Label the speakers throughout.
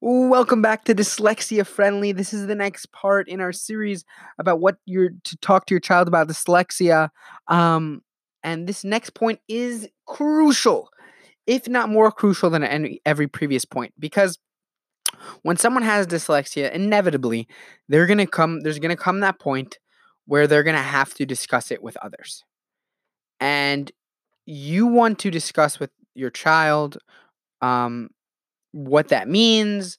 Speaker 1: Welcome back to Dyslexia Friendly. This is the next part in our series about what you're to talk to your child about dyslexia. Um, and this next point is crucial, if not more crucial than any, every previous point, because when someone has dyslexia, inevitably they're gonna come. There's gonna come that point where they're gonna have to discuss it with others, and you want to discuss with your child um, what that means,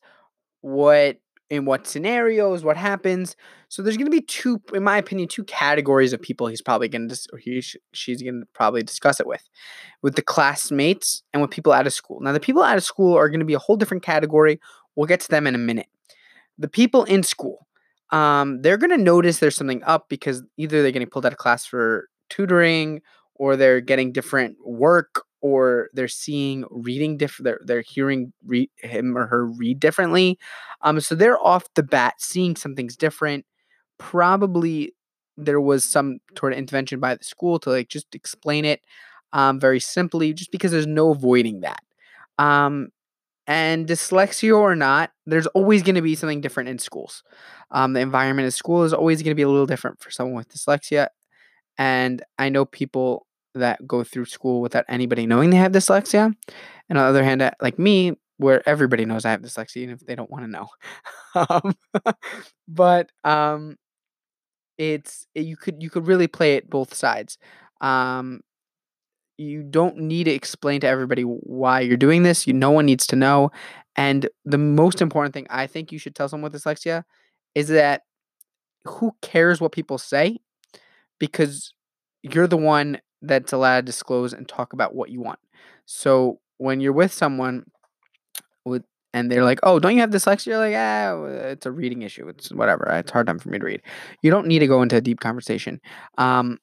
Speaker 1: what in what scenarios, what happens. So there's going to be two, in my opinion, two categories of people he's probably going to, he, she's going to probably discuss it with, with the classmates and with people out of school. Now the people out of school are going to be a whole different category. We'll get to them in a minute. The people in school, um, they're going to notice there's something up because either they're getting pulled out of class for tutoring or they're getting different work or they're seeing reading different they're, they're hearing re- him or her read differently um so they're off the bat seeing something's different. Probably there was some sort of intervention by the school to like just explain it um very simply just because there's no avoiding that um and dyslexia or not there's always going to be something different in schools. Um, the environment in school is always going to be a little different for someone with dyslexia and i know people that go through school without anybody knowing they have dyslexia. And on the other hand, uh, like me, where everybody knows I have dyslexia, even if they don't want to know. um, but um, it's eh, you could you could really play it both sides. Um, you don't need to explain to everybody why you're doing this. You no one needs to know. And the most important thing I think you should tell someone with dyslexia is that who cares what people say because you're the one that's allowed to disclose and talk about what you want. So when you're with someone with and they're like, "Oh, don't you have dyslexia?" You're like, "Ah, it's a reading issue. It's whatever. It's hard time for me to read." You don't need to go into a deep conversation. Um,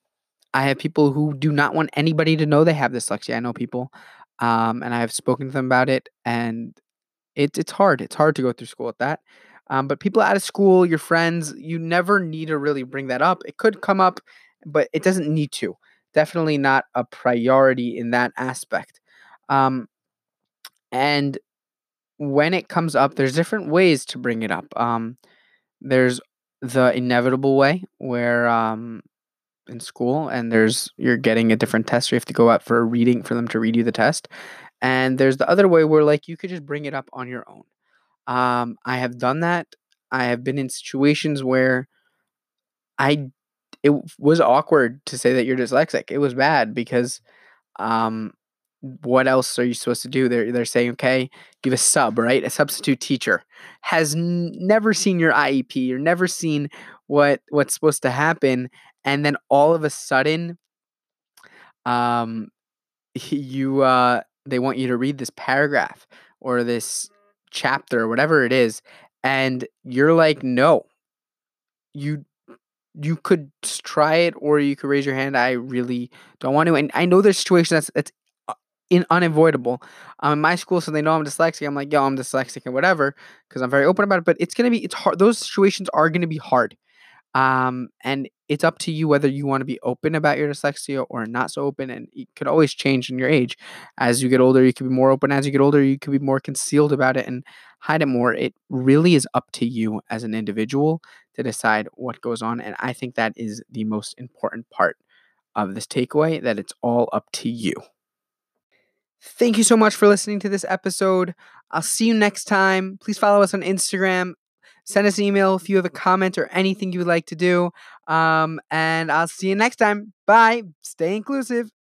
Speaker 1: I have people who do not want anybody to know they have dyslexia. I know people, um, and I have spoken to them about it, and it's it's hard. It's hard to go through school with that. Um, but people out of school, your friends, you never need to really bring that up. It could come up, but it doesn't need to definitely not a priority in that aspect. Um, and when it comes up, there's different ways to bring it up. Um, there's the inevitable way where um, in school, and there's you're getting a different test, you have to go out for a reading for them to read you the test. And there's the other way where like you could just bring it up on your own. Um, I have done that. I have been in situations where I it was awkward to say that you're dyslexic. It was bad because um what else are you supposed to do? They're they're saying, okay, give a sub, right? A substitute teacher has n- never seen your IEP or never seen what what's supposed to happen, and then all of a sudden, um, you uh, they want you to read this paragraph or this chapter or whatever it is, and you're like, no, you you could try it or you could raise your hand. I really don't want to. And I know there's situations that's that's uh, in unavoidable. Um, in my school, so they know I'm dyslexic. I'm like, yo, I'm dyslexic and whatever, because I'm very open about it. But it's gonna be it's hard. Those situations are gonna be hard. Um, and it's up to you whether you want to be open about your dyslexia or not so open. And it could always change in your age. As you get older, you could be more open. As you get older, you could be more concealed about it and hide it more. It really is up to you as an individual to decide what goes on. And I think that is the most important part of this takeaway that it's all up to you. Thank you so much for listening to this episode. I'll see you next time. Please follow us on Instagram Send us an email if you have a comment or anything you would like to do. Um, and I'll see you next time. Bye. Stay inclusive.